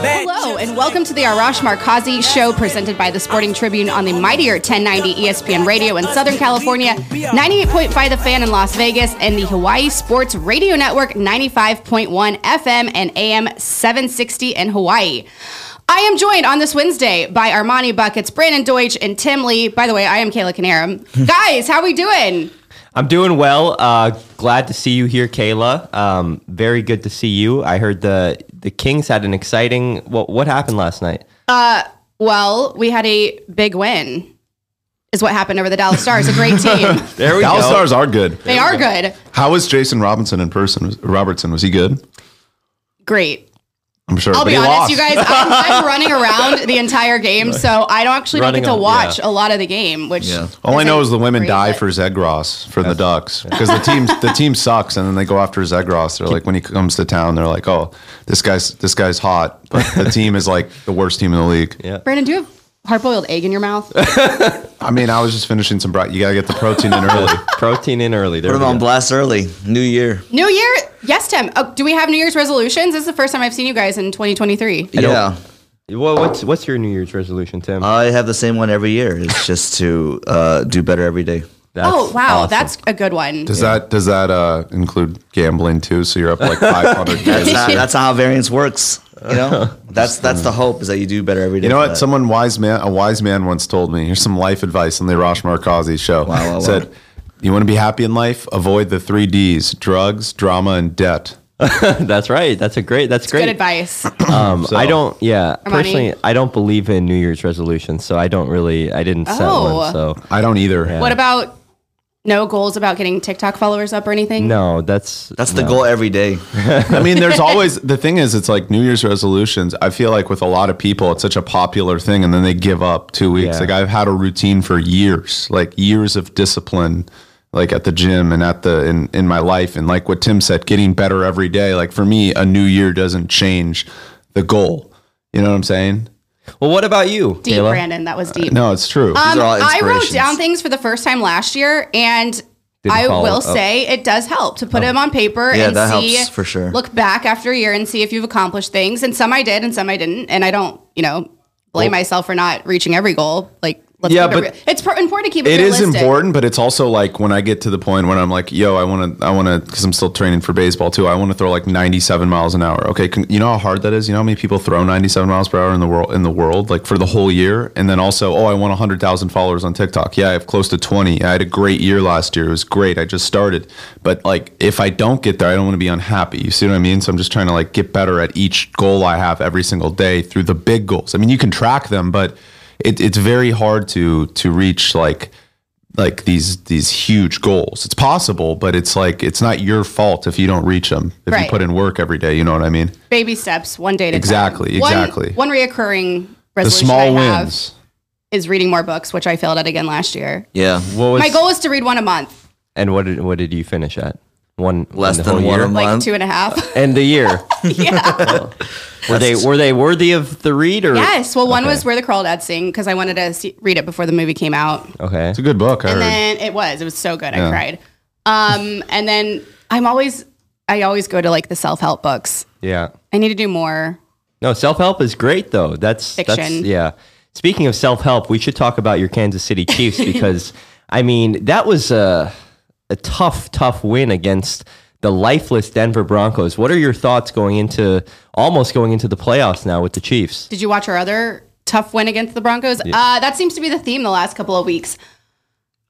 Hello, and welcome to the Arash Markazi Show presented by the Sporting Tribune on the Mightier 1090 ESPN Radio in Southern California, 98.5 The Fan in Las Vegas, and the Hawaii Sports Radio Network 95.1 FM and AM 760 in Hawaii. I am joined on this Wednesday by Armani Buckets, Brandon Deutsch, and Tim Lee. By the way, I am Kayla Kneirim. Guys, how are we doing? I'm doing well. Uh, glad to see you here, Kayla. Um, very good to see you. I heard the the Kings had an exciting. What what happened last night? Uh, Well, we had a big win. Is what happened over the Dallas Stars. A great team. There we Dallas go. Stars are good. they are good. How was Jason Robinson in person? Robertson was he good? Great. I'm sure. I'll be honest, lost. you guys. I'm, I'm running around the entire game, so I don't actually don't get to on- watch yeah. a lot of the game. Which All I know is the women great, die but- for Zegras for the Ducks because the team the team sucks and then they go after Zegras. They're like when he comes to town, they're like, oh, this guy's this guy's hot, but the team is like the worst team in the league. Yeah. Brandon, do you have hard boiled egg in your mouth? I mean, I was just finishing some. Bri- you gotta get the protein in early. Protein in early. There Put we them on go. blast early. New year. New Year, yes, Tim. Oh, do we have New Year's resolutions? This is the first time I've seen you guys in 2023. Yeah. Well, what's what's your New Year's resolution, Tim? I have the same one every year. It's just to uh, do better every day. That's oh wow, awesome. that's a good one. Does that does that uh, include gambling too? So you're up like 500 That's Ks. not, that's not how variance works. You know, that's that's the hope is that you do better every day. You know what? that. Someone wise man, a wise man once told me. Here's some life advice on the Rosh Markazi show. Wow, wow, wow. Said, "You want to be happy in life? Avoid the three Ds: drugs, drama, and debt." that's right. That's a great. That's great. Good advice. Um, I don't. Yeah, Armani? personally, I don't believe in New Year's resolutions, so I don't really. I didn't set Oh. one. So I don't either. what about no goals about getting TikTok followers up or anything? no, that's that's the goal every day. I mean, there's always the thing is, it's like New Year's resolutions. I feel like with a lot of people, it's such a popular thing, and then they give up two weeks. Yeah. Like I've had a routine for years, like years of discipline, like at the gym and at the in in my life, and like what Tim said, getting better every day. Like for me, a new year doesn't change the goal. You know what I'm saying? Well, what about you, Deep, Kayla? Brandon. That was deep. No, it's true. Um, are all I wrote inspirations. down things for the first time last year, and Didn't I follow will up. say it does help to put them on paper Yeah, and that see, helps for sure. Look back after a year and see if you've accomplished things. And some I did, and some I didn't. And I don't, you know, blame myself for not reaching every goal. Like, let's Yeah, it but it's important to keep it. It is realistic. important, but it's also like when I get to the point when I'm like, yo, I want to, I want to, because I'm still training for baseball too. I want to throw like 97 miles an hour. Okay, can, you know how hard that is. You know how many people throw 97 miles per hour in the world, in the world, like for the whole year. And then also, oh, I want 100,000 followers on TikTok. Yeah, I have close to 20. I had a great year last year. It was great. I just started, but like if I don't get there, I don't want to be unhappy. You see what I mean? So I'm just trying to like get better at each goal I have every single day through the big goals. I mean, you can track them, but it, it's very hard to to reach like like these these huge goals. It's possible, but it's like it's not your fault if you don't reach them. If Right. you put in work every day, you know what I mean. Baby steps, one day at a Exactly, time. One- exactly. One, reoccurring The resolution small I have wins. is reading more books, which I failed at again last year. Yeah, What was My goal is to read one a month, and what did what did you finish at? One Less than one year? a like month. two and a half. and the year. yeah. Were they were they worthy of the read or Yes. Well, one Okay. was Where the Crawdads Sing because I wanted to see, read it before the movie came out. Okay. It's a good book. I And heard. then it was. It was so good. I cried. Um, and then I'm always, I always go to like the self help books. Yeah. I need to do more. No, self help is great though. That's That's, Fiction. yeah. Speaking of self help, we should talk about your Kansas City Chiefs because I mean that was a a tough, tough win against the lifeless Denver Broncos. What are your thoughts going into almost going into the playoffs now with the Chiefs? Did you watch our other tough win against the Broncos? Uh, that seems to be the theme the last couple of weeks.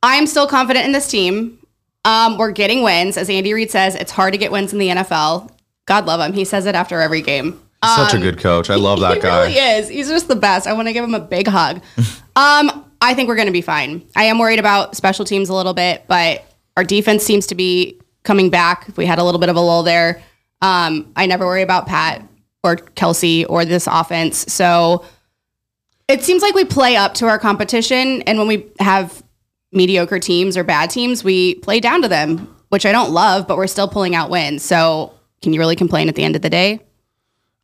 I'm still confident in this team. Um, we're getting wins. As Andy Reid says, it's hard to get wins in the NFL. God love him. He says it after every game. Such a good coach. I love that he guy. really is. He's just the best. I want to give him a big hug. um, I think we're going to be fine. I am worried about special teams a little bit, but our defense seems to be coming back. We had a little bit of a lull there. Um, I never worry about Pat or Kelsey or this offense. So it seems like we play up to our competition, and when we have mediocre teams or bad teams, we play down to them, which I don't love, but we're still pulling out wins. So can you really complain at the end of the day?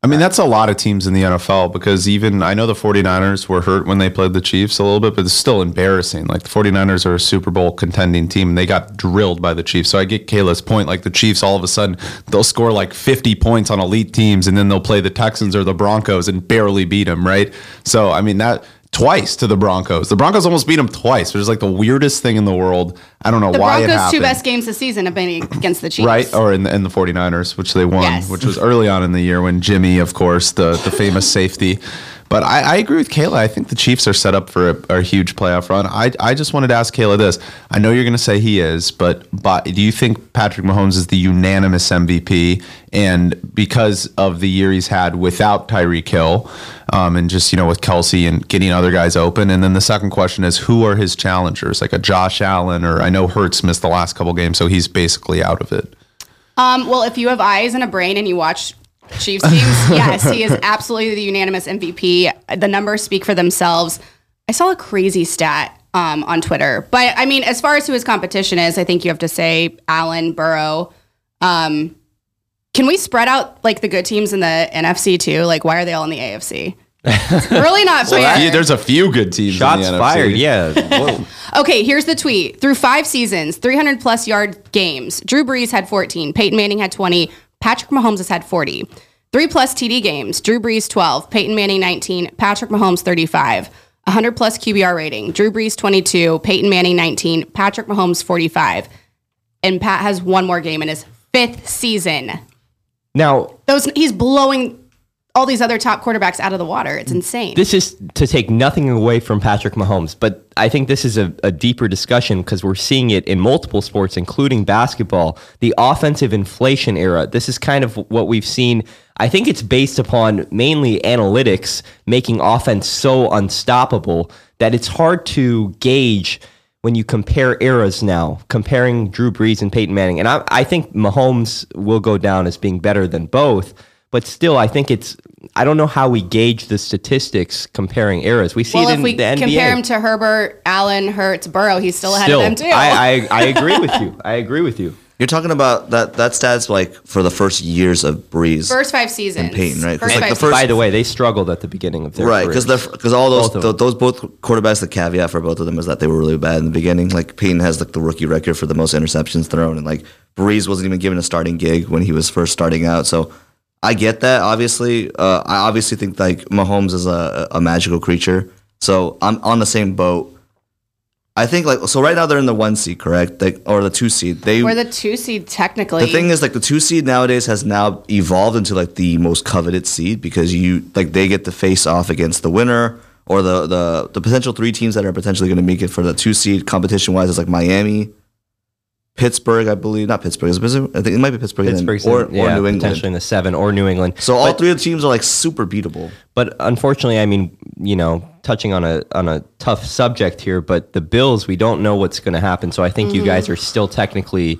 I mean, that's a lot of teams in the NFL because even I know the 49ers were hurt when they played the Chiefs a little bit, but it's still embarrassing. Like the 49ers are a Super Bowl contending team and they got drilled by the Chiefs. So I get Kayla's point. Like the Chiefs, all of a sudden, they'll score like 50 points on elite teams and then they'll play the Texans or the Broncos and barely beat them, right? So, I mean, that twice to the Broncos. The Broncos almost beat them twice, which is like the weirdest thing in the world. I don't know The why it Broncos' two best games this season have been against the Chiefs. Right, or in the, in the 49ers, which they won, Yes. which was early on in the year when Jimmy, of course, the, the famous safety. But I, I agree with Kayla. I think the Chiefs are set up for a, a huge playoff run. I, I just wanted to ask Kayla this. I know you're going to say he is, but, but do you think Patrick Mahomes is the unanimous MVP? And because of the year he's had without Tyreek Hill um, and just, you know, with Kelsey and getting other guys open. And then the second question is who are his challengers? Like a Josh Allen or I know Hurts missed the last couple games, so he's basically out of it. Um, well, if you have eyes and a brain and you watch Chiefs teams, yes, he is absolutely the unanimous MVP. The numbers speak for themselves. I saw a crazy stat um, on Twitter, but I mean, as far as who his competition is, I think you have to say Allen, Burrow. Um, can we spread out like the good teams in the NFC too? Like, why are they all in the AFC? It's really not fair. Yeah, there's a few good teams. Shots in the NFC. fired. Yeah. Okay, here's the tweet. Through five seasons, 300 plus yard games, Drew Brees had 14, Peyton Manning had 20, Patrick Mahomes has had 40. Three plus TD games, Drew Brees 12, Peyton Manning 19, Patrick Mahomes 35. 100 plus QBR rating, Drew Brees 22, Peyton Manning 19, Patrick Mahomes 45. And Pat has one more game in his fifth season. now, Those he's blowing all these other top quarterbacks out of the water. It's insane. this is to take nothing away from Patrick Mahomes, but I think this is a, a deeper discussion because we're seeing it in multiple sports, including basketball. The offensive inflation era. This is kind of what we've seen. I think it's based upon mainly analytics making offense so unstoppable that it's hard to gauge when you compare eras now, comparing Drew Brees and Peyton Manning. And I, I think Mahomes will go down as being better than both. But still, I think it's. I don't know how we gauge the statistics comparing eras. We see well, it if in we the NBA. compare him to Herbert, Allen, Hurts, Burrow, he's still ahead still, of them too. I, I I agree with you. I agree with you. You're talking about that that stats like for the first years of Brees. First five seasons. And Peyton, right? First like, five the first- By the way, they struggled at the beginning of their right because because all those Both of th- those both quarterbacks the caveat for both of them is that they were really bad in the beginning like Peyton has like the rookie record for the most interceptions thrown and like Brees wasn't even given a starting gig when he was first starting out so I get that obviously. Uh, I obviously think like Mahomes is a, a magical creature. So I'm on the same boat. I think like so right now they're in the one seed correct? Like or the two seed. They We're the two seed technically. the thing is, like the two seed nowadays has now evolved into like the most coveted seed because you like they get to face off against the winner or the the the potential three teams that are potentially going to make it for the two seed. Competition wise is like Miami, Pittsburgh, I believe, not Pittsburgh. Is it Pittsburgh? I think it might be Pittsburgh, and then- or, in- or yeah, New England. potentially in the seven or New England. So all But- three of the teams are like super beatable. But unfortunately, I mean, you know, touching on a on a tough subject here, but the Bills, we don't know what's going to happen. So I think you mm-hmm. guys are still technically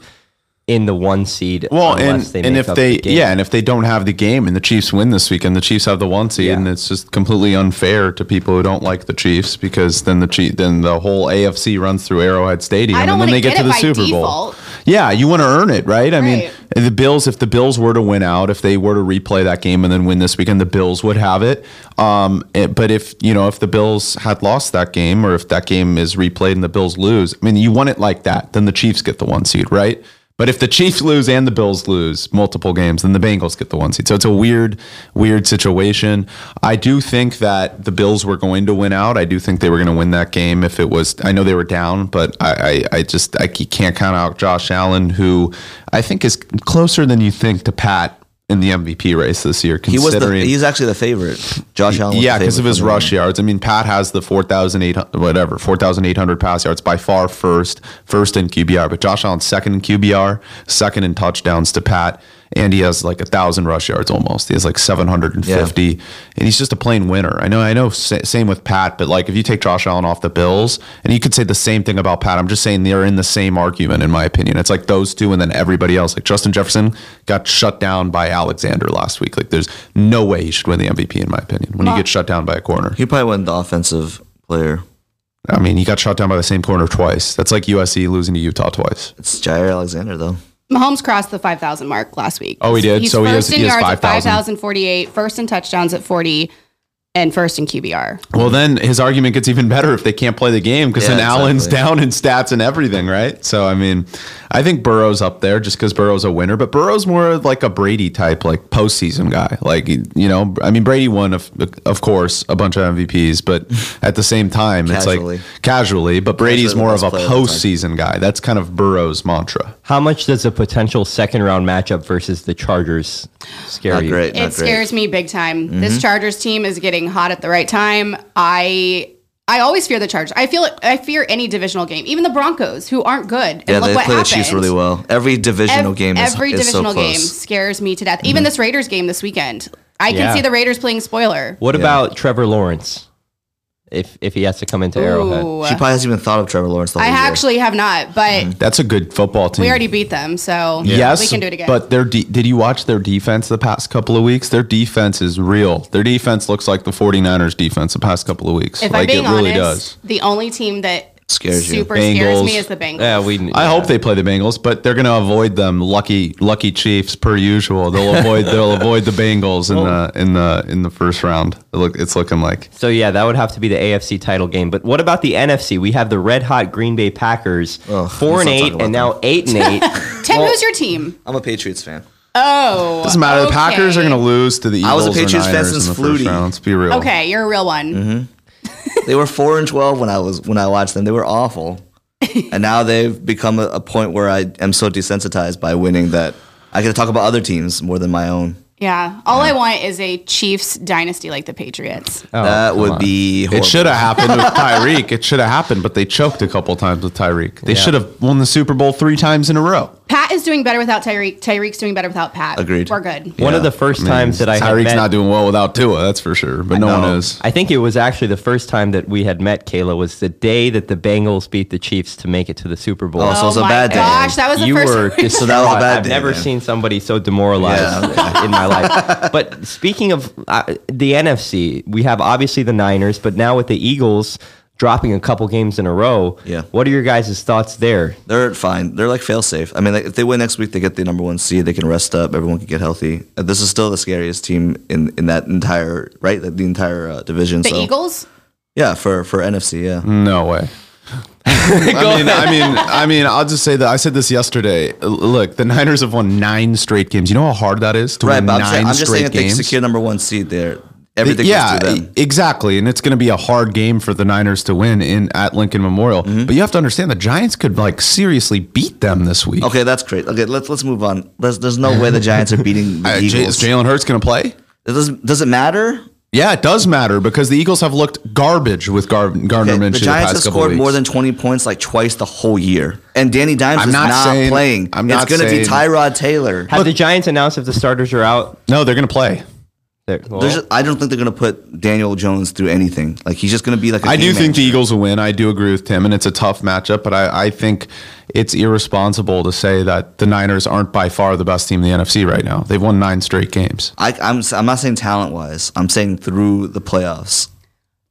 in the one seed. Well, and, unless they and if up they the game. yeah, and if they don't have the game and the Chiefs win this weekend, the Chiefs have the one seed, Yeah. and it's just completely unfair to people who don't like the Chiefs because then the Chief, then the whole AFC runs through Arrowhead Stadium, I don't and then wanna they get, get to it the by Super Bowl. default. Yeah, you want to earn it, right? I mean, the Bills, if the Bills were to win out, if they were to replay that game and then win this weekend, the Bills would have it. Um, it- but if you know, if the Bills had lost that game, or if that game is replayed and the Bills lose, I mean, you want it like that. Then the Chiefs get the one seed, right? But if the Chiefs lose and the Bills lose multiple games, then the Bengals get the one seed. So it's a weird, weird situation. I do think that the Bills were going to win out. I do think they were going to win that game if it was. I know they were down, but I, I, I just I can't count out Josh Allen, who I think is closer than you think to Pat in the MVP race this year. He was the, Considering he's actually the favorite. Josh Allen. Yeah, because of his rush yards. I mean, Pat has the four thousand eight whatever four thousand eight hundred pass yards by far first first in QBR, but Josh Allen second in QBR, second in touchdowns to Pat, and he has like a thousand rush yards almost. He has like seven hundred and fifty, and he's just a plain winner. I know, I know. Same with Pat, but like if you take Josh Allen off the Bills, and you could say the same thing about Pat. I'm just saying they're in the same argument in my opinion. It's like those two, and then everybody else. Like Justin Jefferson got shut down by Alexander last week. Like there's no way he should win the MVP in my opinion when you get shut down by a corner. He probably won the offensive player. I mean, he got shot down by the same corner twice. That's like USC losing to Utah twice. It's Jaire Alexander though. Mahomes crossed the 5,000 mark last week. Oh, he did? He's So he has- he has yards at 5,000. 5,048, first in touchdowns at 40, and first in QBR. Well, then his argument gets even better if they can't play the game because Yeah, then Allen's down in stats and everything, right? So, I mean, I think Burrow's up there just because Burrow's a winner, but Burrow's more of like a Brady type, like postseason guy. Like, you know, I mean, Brady won, of, of course, a bunch of MVPs, but at the same time, it's like casually, but Brady's Casually more of a player of all time. postseason guy. That's kind of Burrow's mantra. How much does a potential second round matchup versus the Chargers scare Not you? great. It not great. scares me big time. Mm-hmm. This Chargers team is getting hot at the right time. I I always fear the Chargers. I feel I fear any divisional game, even the Broncos, who aren't good. And Yeah, look they what play happened. the Chiefs really well. Every divisional Ev- game is, every is so divisional game close. Mm-hmm. scares me to death. Even this Raiders game this weekend, I can Yeah. see the Raiders playing spoiler. What about Trevor Lawrence? If if he has to come into Arrowhead. Ooh. She probably hasn't even thought of Trevor Lawrence the I whole year. actually have not, but mm-hmm. That's a good football team. we already beat them, so Yes, we can do it again. But their de- did you watch their defense the past couple of weeks? Their defense is real. Their defense looks like the 49ers defense the past couple of weeks. if like I'm being it really honest, does. the only team that Scares you. super scares me is the Bengals. Yeah, we. I hope they play the Bengals, but they're going to avoid them. Lucky, lucky Chiefs per usual. They'll avoid. they'll avoid the Bengals in the in the in the first round. It look, it's looking like. So yeah, that would have to be the AFC title game. But what about the NFC? We have the red hot Green Bay Packers, Ugh, four and let's not talk eight, about and now eight and eight. Tim, who's your team? I'm a Patriots fan. Oh, Doesn't matter. The. Packers are going to lose to the Eagles I was a Patriots fan Niners since in the first Flutie. Let's be real. Okay, you're a real one. Mm-hmm. They were four and twelve when I was when I watched them. They were awful, and now they've become a, a point where I am so desensitized by winning that I can talk about other teams more than my own. Yeah. All I want is a Chiefs dynasty like the Patriots. Oh, that come would on. be. It should have happened with Tyreek. It should have happened, but they choked a couple times with Tyreek. They Yeah. should have won the Super Bowl three times in a row. Pat is doing better without Tyreek. Tyreek's doing better without Pat. Agreed. We're good. One of the first times that I had Tyreek's met, not doing well without Tua, that's for sure. But no one is. I think it was actually the first time that we had met Kayla was the day that the Bengals beat the Chiefs to make it to the Super Bowl. Oh, so it was a my bad day. gosh, that was the you first were time. So that was a bad I've day, never man. seen somebody so demoralized in my life. But speaking of uh, the NFC, we have obviously the Niners, but now with the Eagles dropping a couple games in a row, Yeah. what are your guys' thoughts there? They're fine. They're like fail safe. I mean, like, if they win next week, they get the number one seed. They can rest up. Everyone can get healthy. Uh, This is still the scariest team in, in that entire right, like, the entire uh, division. the so Eagles? yeah, for for NFC, yeah. No way. I mean, I mean, I mean, I'll just say that I said this yesterday. Look, the Niners have won nine straight games. You know how hard that is to Right, win but I'm, nine saying, I'm just straight saying if they games. secure number one seed there, everything yeah, goes through them. exactly, and it's going to be a hard game for the Niners to win in at Lincoln Memorial. Mm-hmm. But you have to understand the Giants could like seriously beat them this week. Okay, that's great. Okay, let's let's move on. There's there's no way the Giants are beating the Uh, Eagles. is Jalen Hurts going to play? It does does it matter? Yeah, it does matter because the Eagles have looked garbage with Gar- Gardner Okay, Minshew the the, Giants have past couple scored more than 20 points like twice the whole year. And Danny Dimes I'm is not not, saying- playing. I'm it's not going to be Tyrod Taylor. Have the Giants announced if the starters are out? no, they're going to play. There- well, There's just- I don't think they're going to put Daniel Jones through anything. Like he's just going to be like. I I do think the Eagles will win. I do agree with Tim, and it's a tough matchup. But I, I think it's irresponsible to say that the Niners aren't by far the best team in the NFC right now. They've won nine straight games. I, I'm I'm not saying talent wise. I'm saying through the playoffs.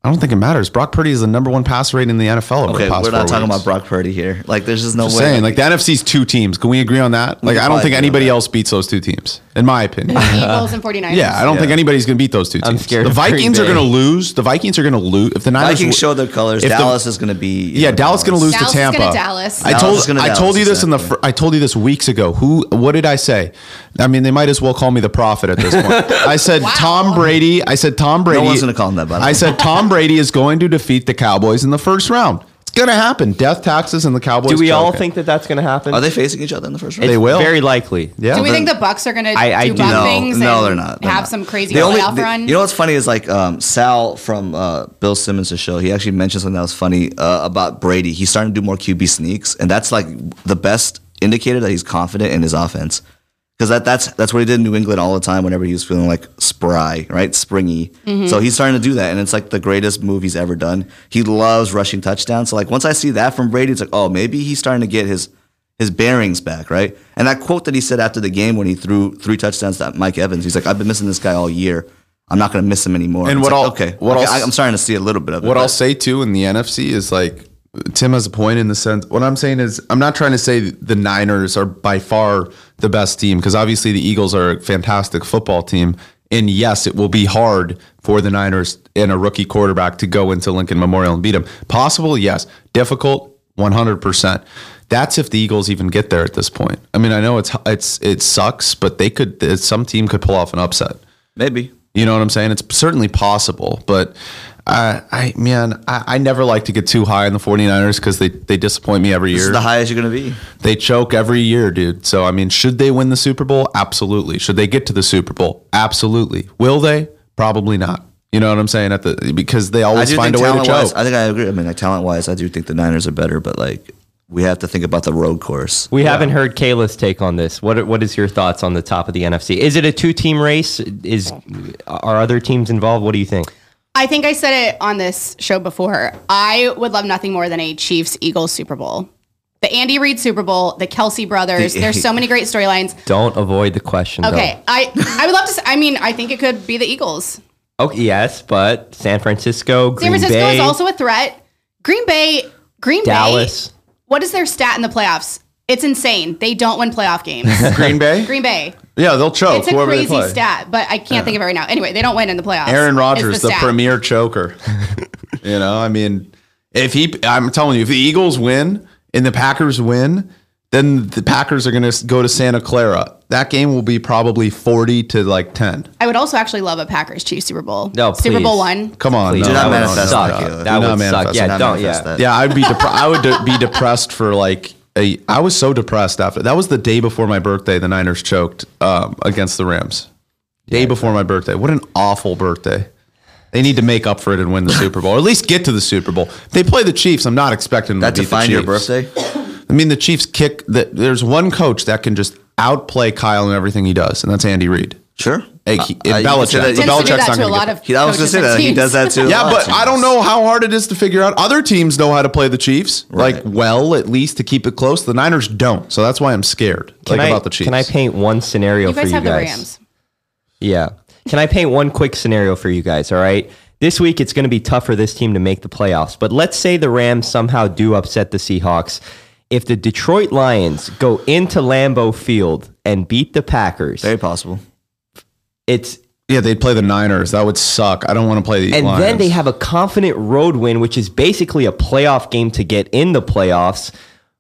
I don't think it matters. Brock Purdy is the number one passer rate in the NFL over Okay, the past we're not four talking weeks. about Brock Purdy here. Like there's just no Just way. saying, like the NFC's two teams. Can we agree on that? Like, I don't think anybody else beats those two teams, in my opinion. Eagles and 49ers. Yeah, I don't think anybody's going to beat those two teams. I'm scared The Vikings are going to lose. The Vikings are going to lose if the Niners Vikings w- show their colors. if the- Dallas is going to be. Yeah, know, Dallas going to lose Dallas to Tampa. Dallas. I Dallas told is gonna I told you this in the exactly. fir- I told you this weeks ago. Who what did I say? I mean, they might as well call me the prophet at this point. I said Tom Brady. I said Tom Brady. one's gonna call him that, by I said Tom Brady is going to defeat the Cowboys in the first round. It's gonna happen. Death taxes and the Cowboys. Do we all choking. think that that's going to happen? Are they facing each other in the first round? It's They will. Very likely. Yeah. Do we think the Bucks are going to I- I do do. no, things? no, and they're not. They're have not. some crazy The only- playoff the- run. You know what's funny is like um, Sal from uh, Bill Simmons' show. He actually mentioned something that was funny uh, about Brady. He's starting to do more QB sneaks, and that's like the best indicator that he's confident in his offense. Because that, that's that's what he did in New England all the time. Whenever he was feeling like spry, right, springy. Mm-hmm. So he's starting to do that, and it's like the greatest move he's ever done. He loves rushing touchdowns. So like once I see that from Brady, it's like oh maybe he's starting to get his his bearings back, right? And that quote that he said after the game when he threw three touchdowns to Mike Evans, he's like, "I've been missing this guy all year. I'm not going to miss him anymore." And It's what like, I'll- okay, what okay, I'll- I- I'm starting to see a little bit of it. What but- I'll say too in the NFC is like Tim has a point in the sense. What I'm saying is I'm not trying to say the Niners are by far the best team because obviously the Eagles are a fantastic football team. And yes, it will be hard for the Niners and a rookie quarterback to go into Lincoln Memorial and beat them. Possible, yes. Difficult, 100%. That's if the Eagles even get there at this point. I mean, I know it's it's it sucks, but they could some team could pull off an upset. maybe. You know what I'm saying? It's certainly possible, but uh, I man, I, I never like to get too high on the 49ers because they, they disappoint me every This year. is the highest you're going to be. they choke every year, dude. So I mean, should they win the Super Bowl? Absolutely. Should they get to the Super Bowl? Absolutely. Will they? Probably not. You know what I'm saying? At the because they always find a way to talent-wise, choke. I think I agree. I mean, like talent wise, I do think the Niners are better, but like we have to think about the road course. We haven't heard Kayla's take on this. What are- what is your thoughts on the top of the NFC? Is it a two team race? Is are other teams involved? What do you think? I think I said it on this show before. I would love nothing more than a Chiefs Eagles Super Bowl. The Andy Reid Super Bowl, the Kelsey brothers. There's so many great storylines. Don't avoid the question. Okay, I I would love to. s- I mean, I think it could be the Eagles. Okay. Yes, but San Francisco, Green San Francisco Bay, is also a threat. Green Bay, Green Dallas. Bay. What is their stat in the playoffs? It's insane. They don't win playoff games. Green Bay? Green Bay. Yeah, they'll choke It's a whoever they crazy play. stat, but I can't think of it right now. Anyway, they don't win in the playoffs. Aaron Rodgers, the, stat. premier choker. you know, I mean, if he, I'm telling you, if the Eagles win and the Packers win, then the Packers are going to go to Santa Clara. That game will be probably 40 to like 10. I would also actually love a Packers Chiefs Super Bowl. No, Super. Bowl one. Come on, Please. no, Do not no, no, manifest no, suck. that, no. Caleb. That Do not would suck. manifest Yeah, don't. Yeah. that. Yeah, I'd be depre- I would de- be depressed for like a. I was so depressed after that was the day before my birthday. The Niners choked um, against the Rams. Day before my birthday. What an awful birthday. They need to make up for it and win the Super Bowl, or at least get to the Super Bowl. If they play the Chiefs. I'm not expecting them That to the your birthday. I mean, the Chiefs kick. The, there's one coach that can just outplay Kyle in everything he does, and that's Andy Reid. Sure. Hey, he- Uh, and you can say Belichick. that- But Tends to do Belichick's not gonna lot get I was going to say that. He does that too. Yeah, but I don't know how hard it is to figure out. Other teams know how to play the Chiefs, like Right. well, at least to keep it close. The Niners don't, so that's why I'm scared. Can like I, about the Chiefs. Can I paint one scenario You for you have the guys? Rams. Yeah. Can I paint one quick scenario for you guys? All right. This week, it's going to be tough for this team to make the playoffs. But let's say the Rams somehow do upset the Seahawks. If the Detroit Lions go into Lambeau Field and beat the Packers, Very possible. It's Yeah, they'd play the Niners. That would suck. I don't want to play the and Lions. then they have a confident road win, which is basically a playoff game to get in the playoffs.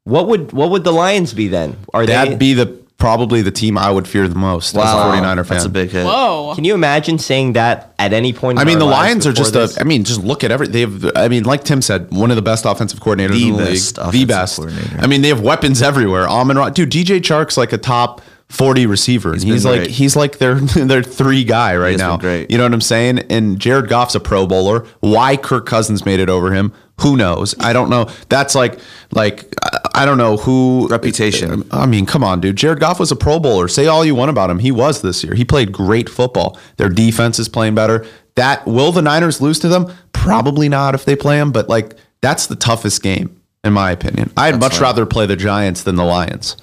What would what would the Lions be then? Are? That'd be the probably the team I would fear the most as a 49er fan. That's a big hit. Whoa. Can you imagine saying that at any point? I mean, our the lives Lions are just this? a. I mean, just look at every. They have. I mean, like Tim said, one of the best offensive coordinators The in the best league. The best. coordinator. I mean, they have weapons everywhere. Amon Ra, dude, DJ Chark's like a top forty receiver. He's, he's like great. he's like their their three guy right now. great. You know what I'm saying? And Jared Goff's a Pro Bowler. Why Kirk Cousins made it over him? Who knows? I don't know. That's like like I- don't know who Reputation. I mean, come on, dude. Jared Goff was a Pro Bowler. Say all you want about him. He was this year. He played great football. Their defense is playing better. That will the Niners lose to them? Probably not if they play them, but like that's the toughest game in my opinion. I'd much rather play the Giants than the Lions.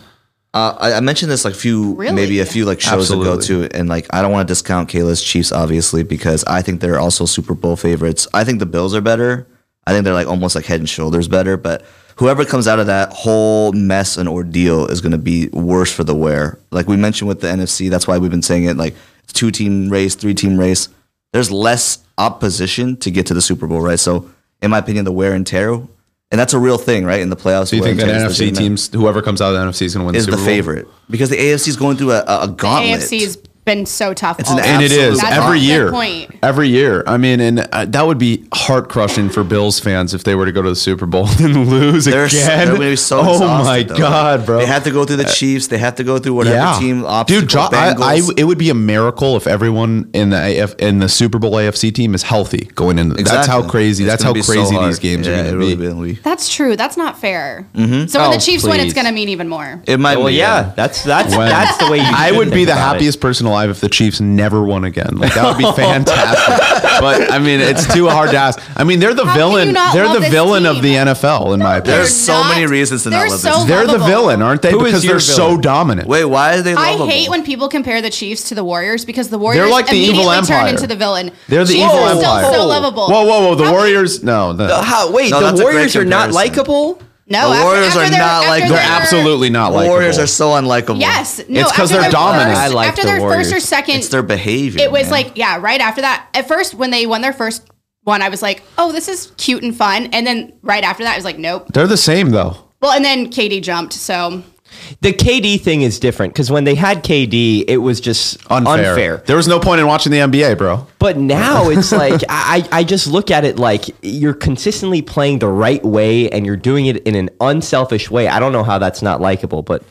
Uh, I, I mentioned this like a few, Really? maybe a few like shows ago Absolutely. too, and like I don't want to discount Kayla's Chiefs obviously because I think they're also Super Bowl favorites. I think the Bills are better. I think they're like almost like head and shoulders better. But whoever comes out of that whole mess and ordeal is going to be worse for the wear. Like we mentioned with the NFC, that's why we've been saying it. Like it's two team race, three team race. There's less opposition to get to the Super Bowl, right? So in my opinion, the wear and tear, and that's a real thing, right? In the playoffs, Do you think that NFC teams, whoever comes out of the NFC is going to win is the the Bowl? favorite because the AFC is going through a, a, a gauntlet. AFC is been so tough. It's an and it is That's every year. Point. Every year. I mean, and uh, that would be heart crushing for Bills fans if they were to go to the Super Bowl and lose They're, so, again. they're gonna be so oh my though. god, bro! They have to go through the Chiefs. They have to go through whatever team. Obstacle, dude. Jo- I, I, it would be a miracle if everyone in the AF, in the Super Bowl AFC team is healthy going in. That's how crazy. It's that's how be so crazy these games Yeah, are going to really be. be. That's true. That's not fair. Mm-hmm. So when Oh, the Chiefs win, it's going to mean even more. It might Well, be. yeah, that's that's that's the way you. I would be the happiest person alive if the Chiefs never won again. Like that would be fantastic. but I mean, it's too hard to ask. I mean, they're the How villain. They're the this villain of the NFL, in my opinion. There's so not- many reasons to not they're love so this. They're the villain, aren't they? Who is because they're so dominant. Wait, why are they I hate when people compare the Chiefs to the Warriors because the Warriors they're like the evil immediately turn empire. into the villain. They're the Chiefs evil are still empire. so lovable. Whoa, whoa, whoa! The How- Warriors? No, no. How, wait, No, the that's a great Warriors are not likable. No, The after- Warriors after are not like- they're absolutely not The like Warriors are so unlikable. Yes, no. It's 'cause after they're their dominant. First, I like after the their first or second, It's their behavior. it was man. like yeah. Right after that, at first when they won their first one, I was like, oh, this is cute and fun. And then right after that, I was like, nope. They're the same though. Well, and then KD jumped. So The KD thing is different because when they had KD, it was just Unfair. unfair. There was no point in watching the NBA, bro. But now it's like I, I just look at it like you're consistently playing the right way and you're doing it in an unselfish way. I don't know how that's not likable, but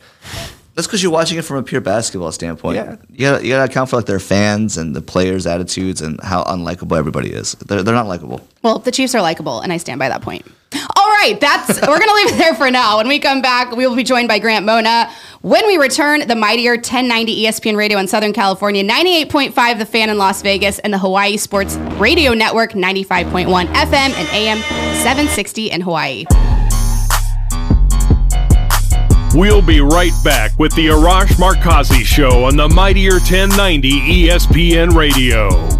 That's because you're watching it from a pure basketball standpoint. Yeah. You gotta, you gotta account for like their fans and the players' attitudes and how unlikable everybody is. They're, they're not likable. Well, the Chiefs are likable, and I stand by that point. All right, that's we're gonna leave it there for now. When we come back, we will be joined by Grant Mona. When we return, the mightier 1090 ESPN Radio in Southern California, 98.5 The Fan in Las Vegas, and the Hawaii Sports Radio Network, 95.1 FM and AM 760 in Hawaii. We'll be right back with the Arash Markazi Show on the Mightier 1090 ESPN Radio.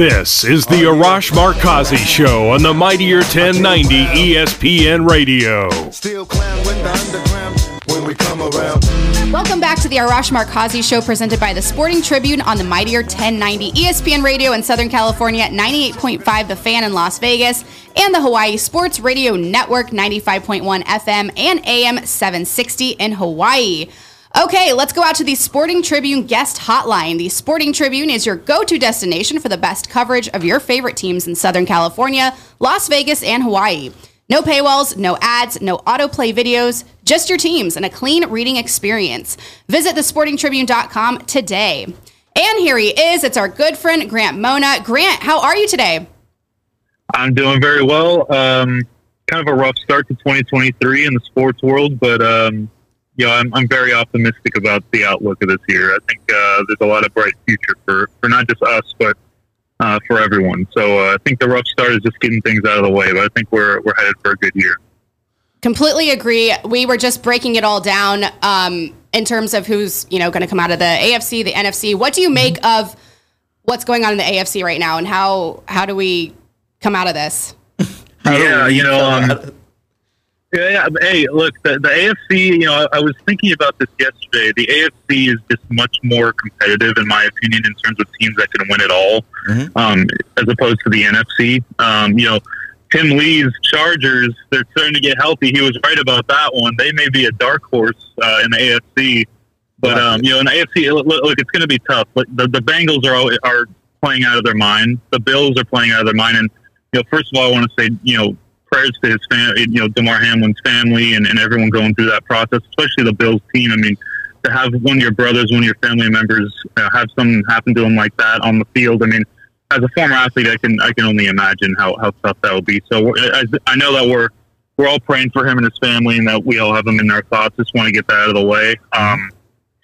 This is the Arash Markazi Show on the Mightier 1090 ESPN Radio. Still clown with the underground when we come around. Welcome back to the Arash Markazi Show presented by the Sporting Tribune on the Mightier 1090 ESPN Radio in Southern California, at 98.5 The Fan in Las Vegas, and the Hawaii Sports Radio Network, 95.1 FM and AM 760 in Hawaii. Okay, let's go out to the Sporting Tribune guest hotline. The Sporting Tribune is your go to destination for the best coverage of your favorite teams in Southern California, Las Vegas, and Hawaii. No paywalls, no ads, no autoplay videos, just your teams and a clean reading experience. Visit thesportingtribune.com today. And here he is. It's our good friend Grant Mona. Grant, how are you today? I'm doing very well. Um, kind of a rough start to 2023 in the sports world, but um, you know, I'm, I'm very optimistic about the outlook of this year. I think uh, there's a lot of bright future for, for not just us, but uh, for everyone. So uh, I think the rough start is just getting things out of the way, but I think we're we're headed for a good year. Completely agree. We were just breaking it all down um, in terms of who's you know going to come out of the AFC, the NFC. What do you make of what's going on in the AFC right now, and how how do we come out of this? yeah, you know, um, yeah, yeah. Hey, look, the, the AFC. You know, I, I was thinking about this yesterday. The AFC is just much more competitive, in my opinion, in terms of teams that can win it all, um, as opposed to the NFC. Um, you know, Tim Lee's Chargers. They're starting to get healthy. He was right about that one. They may be a dark horse uh, in the AFC, but um, you know, in the AFC, look, look it's going to be tough. But the, the Bengals are al- are playing out of their mind. The Bills are playing out of their mind, and you know, first of all, I want to say, you know, prayers to his family, you know, Damar Hamlin's family and, and everyone going through that process, especially the Bills team. I mean, to have one of your brothers, one of your family members uh, have something happen to them like that on the field, I mean, as a former athlete, I can I can only imagine how, how tough that would be. So I, I know that we're we're all praying for him and his family, and that we all have him in our thoughts. Just want to get that out of the way. Um,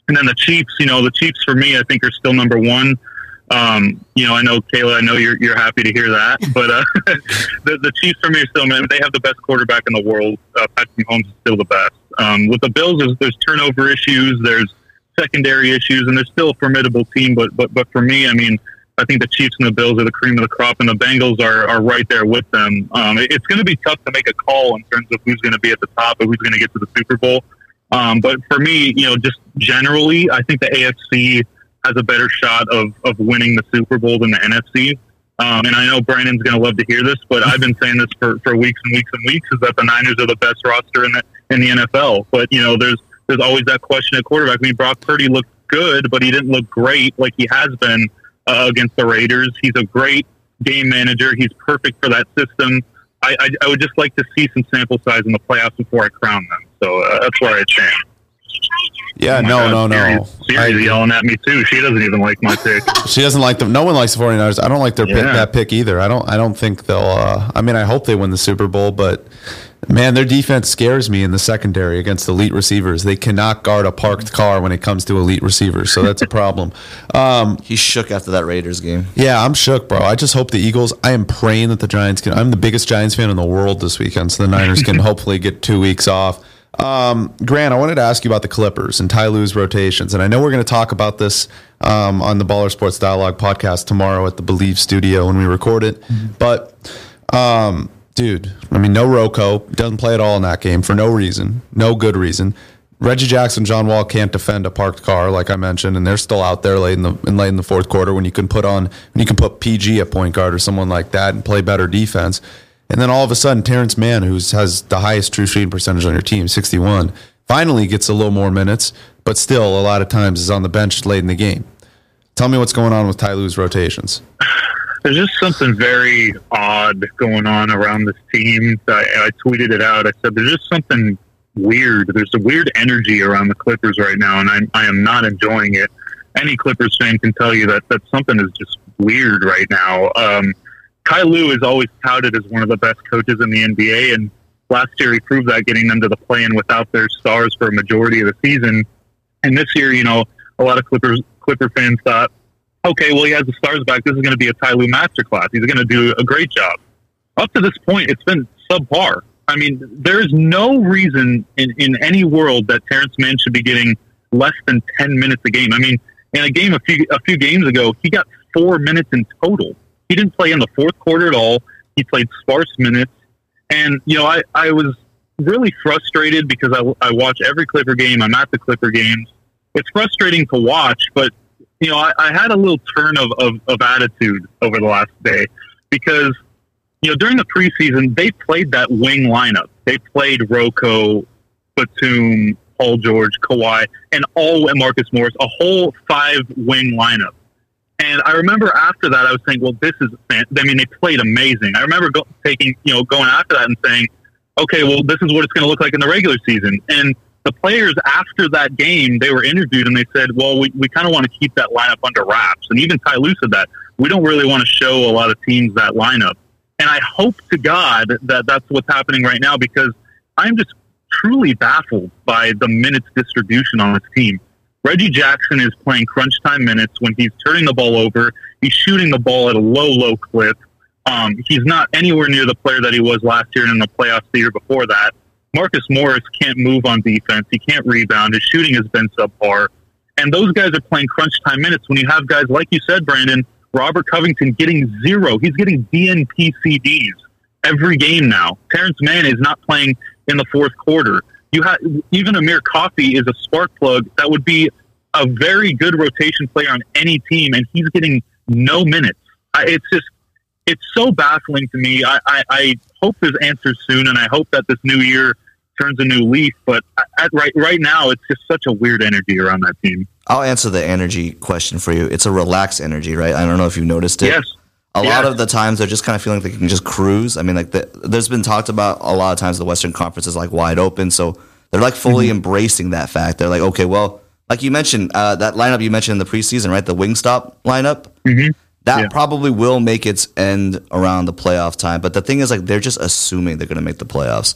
and then the Chiefs, you know, the Chiefs for me, I think are still number one. Um, you know, I know Kayla. I know you're you're happy to hear that, but uh, the the Chiefs for me are still man. They have the best quarterback in the world. Uh, Patrick Mahomes is still the best. Um, with the Bills, there's, there's turnover issues. There's secondary issues, and they're still a formidable team. But but but for me, I mean, I think the Chiefs and the Bills are the cream of the crop, and the Bengals are, are right there with them. Um, it, it's going to be tough to make a call in terms of who's going to be at the top and who's going to get to the Super Bowl. Um, but for me, you know, just generally, I think the AFC has a better shot of, of winning the Super Bowl than the NFC. Um, and I know Brandon's going to love to hear this, but I've been saying this for, for weeks and weeks and weeks is that the Niners are the best roster in the in the NFL. But you know, there's there's always that question at quarterback. I mean, Brock Purdy looked good, but he didn't look great like he has been uh, against the Raiders. He's a great game manager. He's perfect for that system. I, I, I would just like to see some sample size in the playoffs before I crown them. So uh, that's where I stand. Yeah, Oh no, God, no, no. Siri's, Siri's yelling at me too. She doesn't even like my pick. She doesn't like them. No one likes the 49ers. I don't like their pick, that pick either. I don't I don't think they'll uh, I mean, I hope they win the Super Bowl, but man, their defense scares me in the secondary against elite receivers. They cannot guard a parked car when it comes to elite receivers. So that's a problem. Um, He shook after that Raiders game. yeah, I'm shook, bro. I just hope the Eagles. I am praying that the Giants can. I'm the biggest Giants fan in the world this weekend, so the Niners can hopefully get two weeks off. Um, Grant, I wanted to ask you about the Clippers and Ty Lue's rotations, and I know we're going to talk about this um, on the Baller Sports Dialogue podcast tomorrow at the Believe Studio when we record it. But, um, dude, I mean, no Rocco doesn't play at all in that game for no reason, no good reason. Reggie Jackson, John Wall can't defend a parked car, like I mentioned, and they're still out there late in the in late in the fourth quarter when you can put on when you can put PG at point guard or someone like that and play better defense. And then all of a sudden, Terance Mann, who has the highest true shooting percentage on your team, sixty one, finally gets a little more minutes, but still a lot of times is on the bench late in the game. Tell me what's going on with Ty Lue's rotations. There's just something very odd going on around this team. I, I tweeted it out. I said there's just something weird. There's a weird energy around the Clippers right now, and I, I am not enjoying it. Any Clippers fan can tell you that that something is just weird right now. Um, Ty Lue is always touted as one of the best coaches in the NBA, and last year he proved that, getting them to the play-in without their stars for a majority of the season. And this year, you know, a lot of Clippers Clipper fans thought, okay, well, he has the stars back. This is going to be a Ty Lue masterclass. He's going to do a great job. Up to this point, it's been subpar. I mean, there's no reason in, in any world that Terance Mann should be getting less than 10 minutes a game. I mean, in a game a few, a few games ago, he got four minutes in total. He didn't play in the fourth quarter at all. He played sparse minutes. And, you know, I, I was really frustrated because I, I watch every Clipper game. I'm at the Clipper games. It's frustrating to watch, but, you know, I, I had a little turn of, of, of attitude over the last day because, you know, during the preseason, they played that wing lineup. They played Rocco, Batum, Paul George, Kawhi, and all and Marcus Morris, a whole five wing lineup. And I remember after that, I was saying, well, this is, I mean, they played amazing. I remember go, taking, you know, going after that and saying, okay, well, this is what it's going to look like in the regular season. And the players after that game, they were interviewed and they said, well, we, we kind of want to keep that lineup under wraps. And even Ty Lue said that. We don't really want to show a lot of teams that lineup. And I hope to God that that's what's happening right now because I'm just truly baffled by the minutes distribution on this team. Reggie Jackson is playing crunch time minutes when he's turning the ball over. He's shooting the ball at a low, low clip. Um, he's not anywhere near the player that he was last year and in the playoffs the year before that. Marcus Morris can't move on defense. He can't rebound. His shooting has been subpar. And those guys are playing crunch time minutes when you have guys, like you said, Brandon, Robert Covington getting zero. He's getting DNP CDs every game now. Terance Mann is not playing in the fourth quarter. You have even Amir Coffey is a spark plug that would be a very good rotation player on any team, and he's getting no minutes. I, it's just it's so baffling to me. I, I, I hope there's answers soon, and I hope that this new year turns a new leaf. But at, right right now, it's just such a weird energy around that team. I'll answer the energy question for you. It's a relaxed energy, right? I don't know if you've noticed it. Yes. A Yes. lot of the times they're just kind of feeling like they can just cruise. I mean, like the, there's been talked about a lot of times the Western Conference is like wide open, so they're like fully Mm-hmm. embracing that fact. They're like, okay, well, like you mentioned, uh, that lineup you mentioned in the preseason, right? The Wingstop lineup. Mm-hmm. That Yeah. probably will make its end around the playoff time. But the thing is, like, they're just assuming they're going to make the playoffs.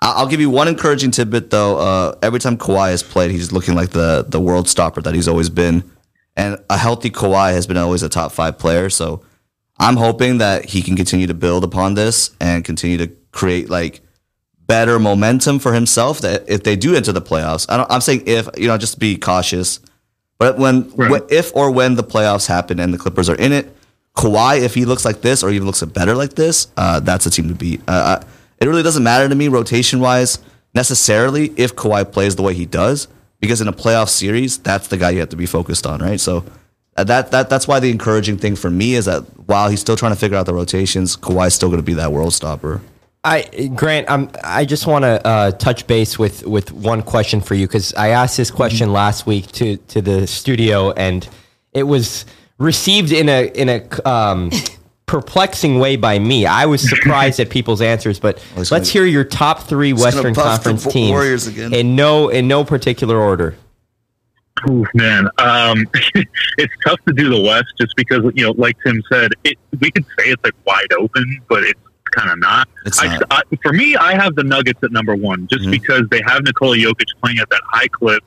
I'll give you one encouraging tidbit, though. Uh, every time Kawhi has played, he's looking like the the world stopper that he's always been. And a healthy Kawhi has been always a top five player. So I'm hoping that he can continue to build upon this and continue to create like better momentum for himself. That if they do enter the playoffs, I don't, I'm saying if you know, just be cautious. But when, when if or when the playoffs happen and the Clippers are in it, Kawhi, if he looks like this or even looks better like this, uh, that's a team to beat. Uh, it really doesn't matter to me rotation wise necessarily if Kawhi plays the way he does, because in a playoff series, that's the guy you have to be focused on, right? So that that that's why the encouraging thing for me is that while he's still trying to figure out the rotations, Kawhi's still going to be that world stopper. I Grant, I'm, I just want to uh, touch base with, with one question for you because I asked this question last week to, to the studio and it was received in a in a um, perplexing way by me. I was surprised at people's answers, but let's gonna- hear your top three Western Conference teams Warriors again. in no in no particular order. Oof, man, um, it's tough to do the West just because you know, like Tim said, it, we could say it's like wide open, but it's kind of not. I, not. I, for me, I have the Nuggets at number one just Mhm. because they have Nikola Jokic playing at that high clip.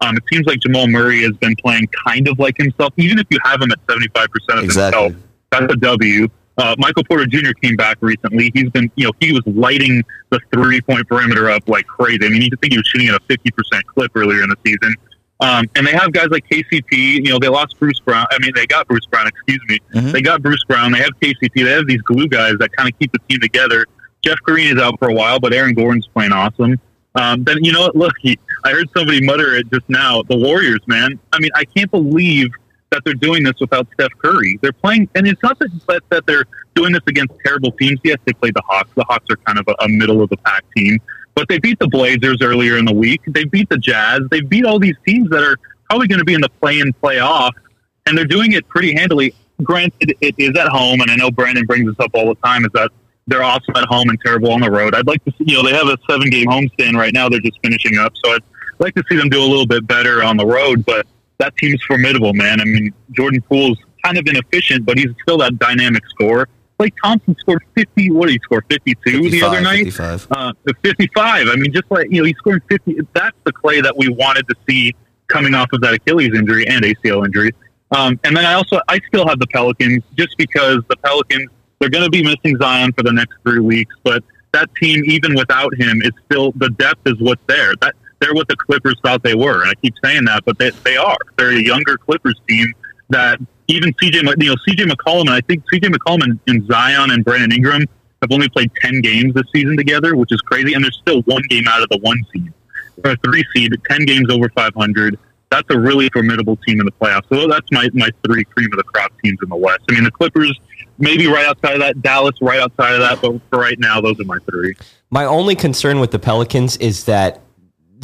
Um, it seems like Jamal Murray has been playing kind of like himself, even if you have him at seventy five percent of Exactly. himself. That's a W. Uh, Michael Porter Jr. came back recently. He's been, you know, he was lighting the three point perimeter up like crazy. I mean, you could think he was shooting at a 50% clip earlier in the season. Um, and they have guys like KCP. You know, they lost Bruce Brown. I mean, they got Bruce Brown, excuse me. Mhm. They got Bruce Brown. They have KCP. They have these glue guys that kind of keep the team together. Jeff Green is out for a while, but Aaron Gordon's playing awesome. Um, then, you know what? Look, he, I heard somebody mutter it just now. The Warriors, man. I mean, I can't believe that they're doing this without Steph Curry. They're playing, and it's not that, that, that they're doing this against terrible teams. Yes, they played the Hawks. The Hawks are kind of a, a middle of the pack team, but they beat the Blazers earlier in the week. They beat the Jazz. They beat all these teams that are probably going to be in the play-in, play-off, and they're doing it pretty handily. Granted, it is at home, and I know Brandon brings this up all the time. Is that they're awesome at home and terrible on the road. I'd like to see, you know, they have a seven-game homestand right now. They're just finishing up, so I'd like to see them do a little bit better on the road. But that team's formidable, man. I mean, Jordan Poole's kind of inefficient, but he's still that dynamic scorer. Like Thompson scored 50, what did he score? 52 the other night? 55. Uh, 55. I mean, just like, you know, he scored 50. That's the Clay that we wanted to see coming off of that Achilles injury and ACL injury. Um, and then I also, I still have the Pelicans just because the Pelicans, they're going to be missing Zion for the next three weeks, but that team, even without him, is still, the depth is what's there. That They're what the Clippers thought they were. And I keep saying that, but they, they are. They're a younger Clippers team that even CJ, you know, CJ McCollum, and I think CJ McCollum and, and Zion and Brandon Ingram have only played 10 games this season together, which is crazy. And they're still one game out of the one seed or a three seed, 10 games over 500. That's a really formidable team in the playoffs. So that's my, my three cream of the crop teams in the West. I mean, the Clippers, maybe right outside of that, Dallas right outside of that, but for right now, those are my three. My only concern with the Pelicans is that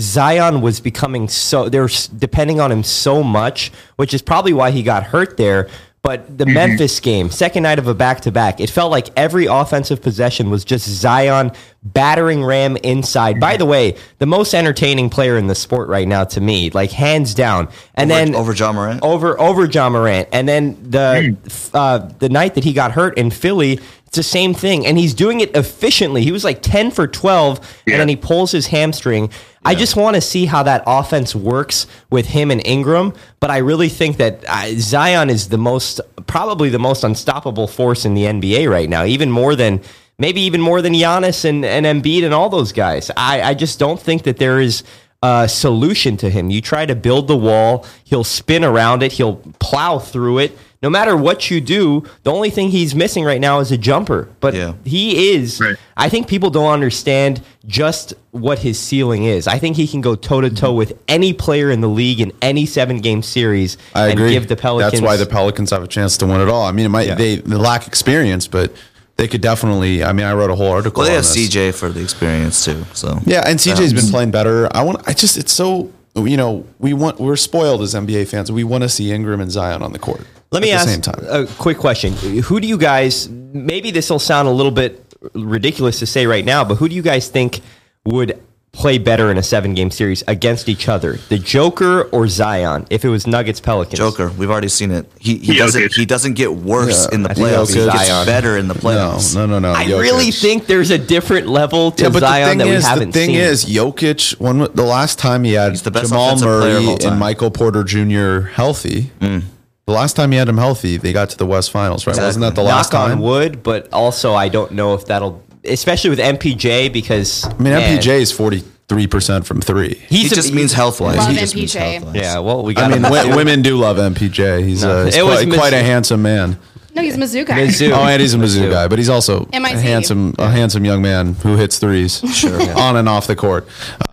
Zion was becoming so they're depending on him so much, which is probably why he got hurt there. But the Memphis game, second night of a back to back, it felt like every offensive possession was just Zion battering Ram inside. By the way, the most entertaining player in the sport right now to me, like hands down. And Over- then over Ja Morant? over over Ja Morant, and then the uh, the night that he got hurt in Philly, it's the same thing, and he's doing it efficiently. He was like ten for twelve, and then he pulls his hamstring. I just want to see how that offense works with him and Ingram, but I really think that uh, Zion is the most, probably the most unstoppable force in the NBA right now, even more than. Maybe even more than Giannis and, and Embiid and all those guys. I, I just don't think that there is a solution to him. You try to build the wall, he'll spin around it, he'll plow through it. No matter what you do, the only thing he's missing right now is a jumper. But he is. I think people don't understand just what his ceiling is. I think he can go toe to toe with any player in the league in any seven game series I and agree. give the Pelicans. That's why the Pelicans have a chance to win it all. I mean, it might they, they lack experience, but they could definitely. I mean, I wrote a whole article. Well, they on have this. CJ for the experience too. So Yeah, and CJ's Um, been playing better. I want. I just. It's so. You know, we want. We're spoiled as NBA fans. We want to see Ingram and Zion on the court. Let me at ask the same time. a quick question. Who do you guys, maybe this will sound a little bit ridiculous to say right now, but who do you guys think would play better in a seven game series against each other? The Joker or Zion? If it was Nuggets Pelicans, Joker. We've already seen it. He he doesn't he doesn't get worse Yeah, in the playoffs. He gets Zion. better in the playoffs. No, no, no, no. I Jokic. really think there's a different level to Yeah, but Zion the that thing we is, haven't seen. the thing seen. is, Jokic. When the last time he had He's the best Jamal offensive player of all Murray and Michael Porter Jr. healthy, Mm. The last time he had him healthy, they got to the West Finals, right? Wasn't that the last time? Knock time? on wood, but also I don't know if that'll, especially with MPJ because I mean, man, MPJ is forty three percent from three. He He's a- just means health wise. Love He just means MPJ. health-wise. Yeah, well, we got. I mean, w- women do love MPJ. He's, No, uh, he's it was quite, quite a handsome man. No, he's a Mizzou guy. Mizzou. Oh, and he's a Mizzou Mizzou. guy, but he's also MIT. a handsome, a handsome young man who hits threes, sure, on and off the court.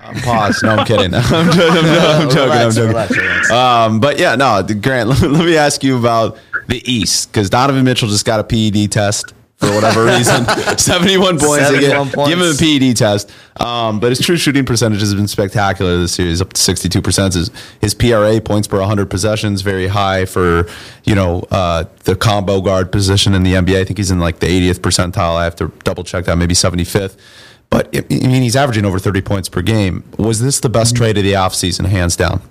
Um, pause. No, I'm kidding. I'm joking. I'm, joking, I'm joking. Relax, relax. Um, but yeah, no, Grant. Let, let me ask you about the East because Donovan Mitchell just got a PED test for whatever reason. 71 points. They 71 get- points. Give him a PED test. Um, but his true shooting percentage has been spectacular this series, up to 62%. His, his PRA, points per 100 possessions, very high for, you know, uh, the combo guard position in the NBA. I think he's in like the 80th percentile. I have to double check that, maybe 75th. But I I mean, he's averaging over 30 points per game. Was this the best trade of the offseason, hands down?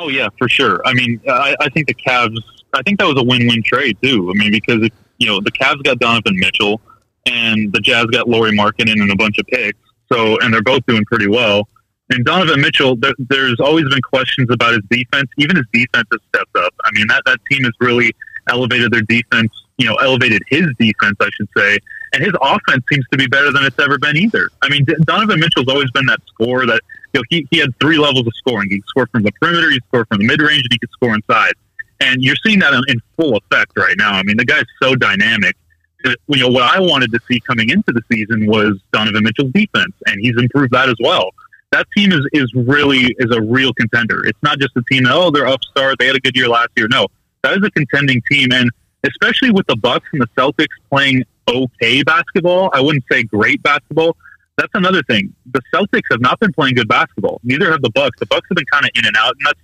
Oh yeah, for sure. I mean, I, I think the Cavs. I think that was a win-win trade too. I mean, because if, you know the Cavs got Donovan Mitchell, and the Jazz got Lauri Markkanen and a bunch of picks. So, and they're both doing pretty well. And Donovan Mitchell, there, there's always been questions about his defense. Even his defense has stepped up. I mean, that that team has really elevated their defense. You know, elevated his defense, I should say. And his offense seems to be better than it's ever been either. I mean, Donovan Mitchell's always been that scorer that you know he, he had three levels of scoring. He could score from the perimeter, he could score from the mid range, and he could score inside. And you're seeing that in, in full effect right now. I mean, the guy's so dynamic. You know what I wanted to see coming into the season was Donovan Mitchell's defense, and he's improved that as well. That team is is really is a real contender. It's not just a team that oh they're upstart, they had a good year last year. No, that is a contending team, and especially with the Bucks and the Celtics playing okay basketball. I wouldn't say great basketball. That's another thing. The Celtics have not been playing good basketball. Neither have the Bucks. The Bucks have been kind of in and out, and that's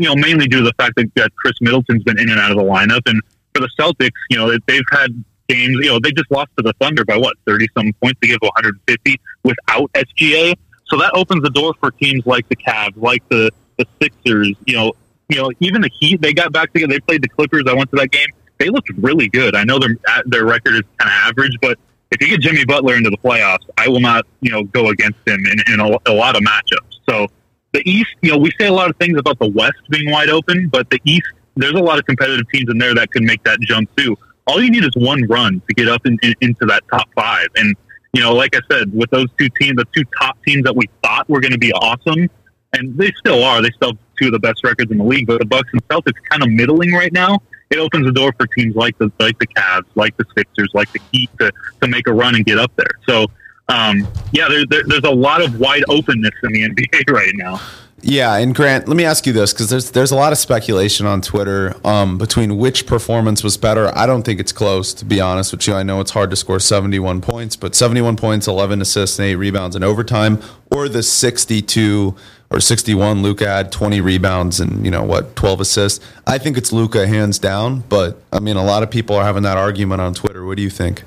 you know mainly due to the fact that, that Khris Middleton's been in and out of the lineup. And for the Celtics, you know they've had games. You know they just lost to the Thunder by what thirty some points to give 150 without SGA. So that opens the door for teams like the Cavs, like the the Sixers. You know, you know even the Heat. They got back together. They played the Clippers. I went to that game. They looked really good. I know their their record is kind of average, but if you get Jimmy Butler into the playoffs, I will not, you know, go against him in, in a, a lot of matchups. So the East, you know, we say a lot of things about the West being wide open, but the East, there's a lot of competitive teams in there that can make that jump too. All you need is one run to get up in, in, into that top five. And, you know, like I said, with those two teams, the two top teams that we thought were going to be awesome, and they still are. They still have two of the best records in the league, but the Bucks and Celtics kind of middling right now. It opens the door for teams like the like the Cavs, like the Sixers, like the Heat to, to make a run and get up there. So, um, yeah, there, there, there's a lot of wide openness in the NBA right now. Yeah, and Grant, let me ask you this because there's there's a lot of speculation on Twitter um, between which performance was better. I don't think it's close, to be honest with you. I know it's hard to score 71 points, but 71 points, 11 assists, and eight rebounds in overtime, or the 62 or 61 Luka had 20 rebounds and you know what 12 assists. I think it's Luka hands down, but I mean a lot of people are having that argument on Twitter. What do you think?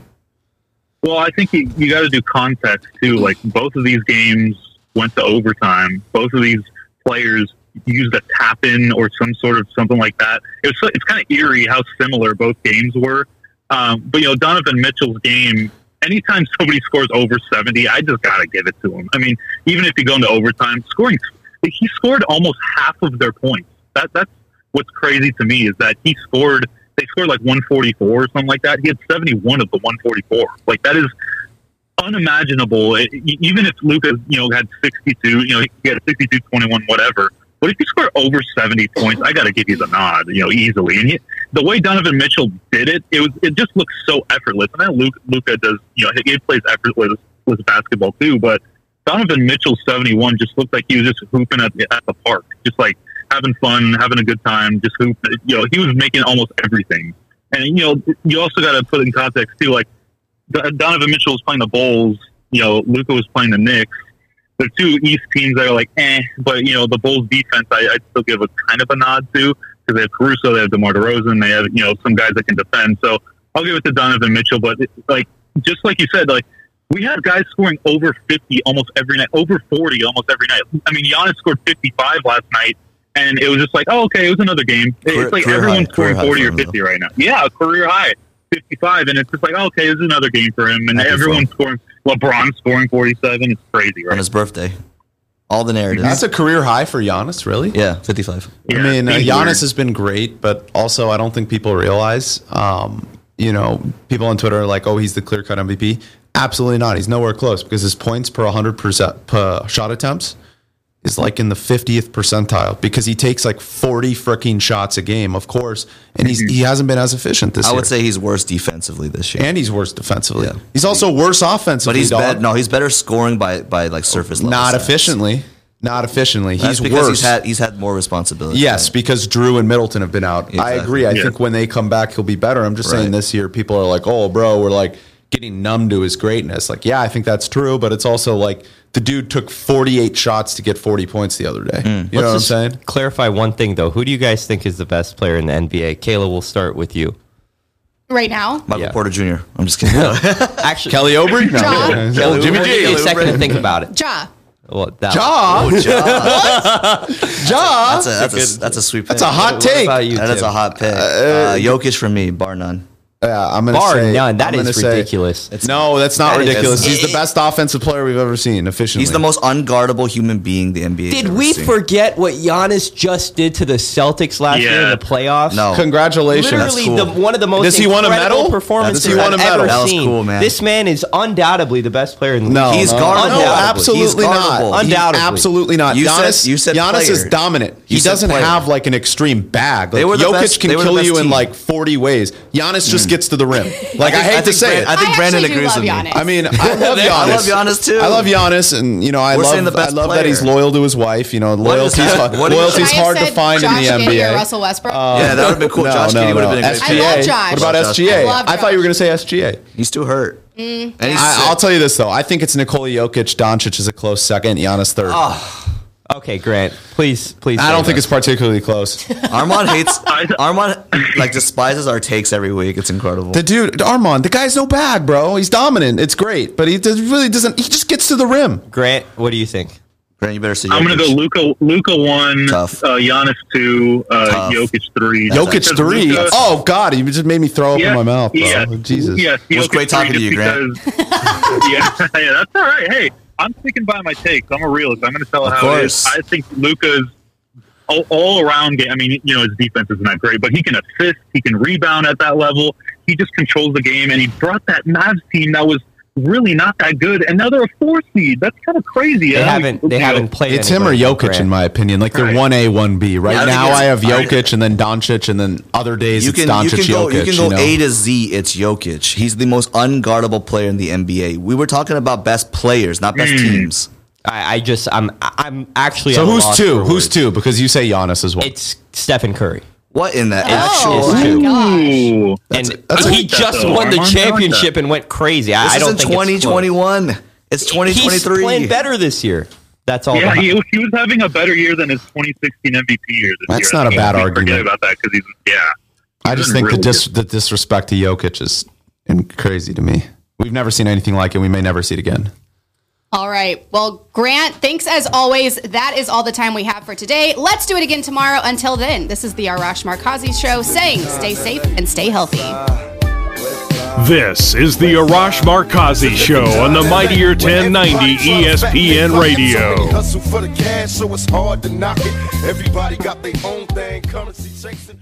Well, I think you, you got to do context too. Like both of these games went to overtime. Both of these players used a tap in or some sort of something like that. It was it's kind of eerie how similar both games were. Um, but you know, Donovan Mitchell's game. Anytime somebody scores over seventy, I just got to give it to him. I mean, even if you go into overtime, scoring he scored almost half of their points. That that's what's crazy to me is that he scored. They scored like 144 or something like that. He had 71 of the 144. Like that is unimaginable. It, even if Luka's, you know, had 62, you know, he had 62, 21, whatever. But if you score over 70 points, I got to give you the nod, you know, easily. And he, the way Donovan Mitchell did it, it was it just looks so effortless. And then Luke, Luka does, you know, he plays effortless with basketball too. But Donovan Mitchell's 71 just looked like he was just hooping at the, at the park, just like having fun, having a good time, just hoop. You know, he was making almost everything. And you know, you also got to put in context too, like Donovan Mitchell was playing the Bulls. You know, Luka was playing the Knicks. They're two East teams that are like, eh, but you know, the Bulls defense, I, I'd still give a kind of a nod to because they have Caruso, they have DeMar DeRozan, they have you know some guys that can defend. So I'll give it to Donovan Mitchell. But like, just like you said, like we have guys scoring over 50 almost every night, over 40 almost every night. I mean, Giannis scored 55 last night, and it was just like, oh, okay, it was another game. Career- it's like everyone's high, scoring 40 or him, 50 right now. Yeah, a career high, 55, and it's just like, oh, okay, this is another game for him, and everyone's scoring. LeBron scoring 47. It's crazy, on his birthday. All the narratives. That's a career high for Giannis, really. yeah, 55. I mean, uh, Giannis weird. has been great, but also I don't think people realize. Um, you know, people on Twitter are like, "Oh, he's the clear cut MVP." Absolutely not. He's nowhere close because his points per 100 percent per shot attempts is like in the 50th percentile because he takes like 40 freaking shots a game, of course, and he's he hasn't been as efficient this I year. I would say he's worse defensively this year. and he's worse defensively. Yeah. He's also worse offensively. but he's dog. better. No, he's better scoring by by like surface level. not stats. efficiently. Not efficiently. That's he's because worse. he's had he's had more responsibility. Yes, because Jrue and Middleton have been out. I agree. I Yeah. think when they come back, he'll be better. I'm just saying this year, people are like, oh, bro, we're like getting numb to his greatness. Like, yeah, I think that's true, but it's also like the dude took 48 shots to get 40 points the other day. You know what I'm saying? Clarify one thing though. Who do you guys think is the best player in the NBA? Kayla, we'll start with you. Right now, Michael Yeah. Porter Jr. I'm just kidding. Actually, Kelly Oubre? No. Ja. Oh, Jimmy we'll G. give you a second to think about it. Ja. Well, that, Ja. Oh, Ja. Ja. That's a that's a, that's a sweet. That's pick. a hot What take. about you, That is Tim? a hot pick. Uh, Jokic for me, bar none. Yeah, I'm gonna Bar say none. That I'm is gonna say- ridiculous. no, that's not That is- ridiculous. He's the best offensive player we've ever seen efficiently. He's the most unguardable human being the NBA. has Did ever we seen. forget what Giannis just did to the Celtics last year in Yeah. the playoffs? No. Congratulations. Literally, cool. the, one of the most Does he want a incredible medal? performances Does he want I've a medal? ever That was seen. cool, man. This man is undoubtedly the best player in the No, league. He's no, guardable. No, He's absolutely not. guardable. He's Undoubtedly. absolutely not. You Giannis, said- you said Giannis is player. dominant. You he said doesn't player. have like an extreme bag. Like, They were the Jokic best- can they were the kill best you in team. like 40 ways. Giannis just hmm. Gets to the rim. Like I, I hate to say Brand- it. I think I Brandon agrees with me. I mean, I love Giannis. I love Giannis, too. I love Giannis, and you know, I We're love the I best love that he's loyal to his wife. You know, is loyalty's that? hard, What do you- loyalty's Should I have hard to find Josh in the Giddey or NBA. Russell Westbrook. yeah, that would have been cool. No, Josh no, Giddey would have no. been a great SGA. I love. Josh. What about I love SGA? Josh. I thought you were going to say SGA. He's too hurt. Mm, And he's I, I'll tell you this though. I think it's Nikola Jokic. Doncic is a close second. Giannis third. Okay, Grant, please, please. I don't think that. it's particularly close. Armand hates. Armand like despises our takes every week. It's incredible. The dude, Armand, the guy's no bag, bro. He's dominant. It's great, but he does, really doesn't. He just gets to the rim. Grant. What do you think? Grant, you better see. I'm going to go Luka, Luka one, Tough. uh, Giannis two, uh, Tough. Jokic three. Jokic Because three. Luka- Oh God, he just made me throw up Yeah, in my mouth, bro. yeah, Jesus. Yes, It was Jokic great talking three to you, just Grant. because- yeah, yeah, that's all right. Hey, I'm sticking by my takes. I'm a realist. I'm going to tell it Of how it is. I think Luka's all, all around game. I mean, you know, his defense is not that great, but he can assist. He can rebound at that level. He just controls the game, and he brought that Mavs team that was really not that good, and now they're a four seed. That's kind of crazy. They haven't. mean, They haven't played. It's him or anybody, Jokic, in my opinion. Like they're one A, one B. Right Yeah, I now, I have I- Jokic, and then Doncic, and then other days You it's can Doncic, you can go Jokic. you can go know? A to Z. It's Jokic. He's the most unguardable player in the NBA. We were talking about best players, not best hmm. teams. I, I just. I'm. I'm actually. So at a who's two? Who's words. two? Because you say Giannis as well. It's Stephen Curry. What in the Oh, actual? It's two. gosh. Ooh. and that's he like just though, won the Armand. Like championship and went crazy. I, This I don't isn't think it's close. 2021. It's 2023. He's playing better this year. That's all. Yeah, he, he was having a better year than his 2016 MVP year. This That's year. not a bad argument. Forget about that because he's yeah. I just He's think the, dis- the disrespect to Jokic is in- crazy to me. We've never seen anything like it. We may never see it again. All right. Well, Grant, thanks as always. That is all the time we have for today. Let's do it again tomorrow. Until then, this is the Arash Markazi Show saying stay safe and stay healthy. This is the Arash Markazi Show on the Mightier 1090 ESPN Radio. Hustle for the cash, so it's hard to knock it. Everybody got their own thing, currency chasing.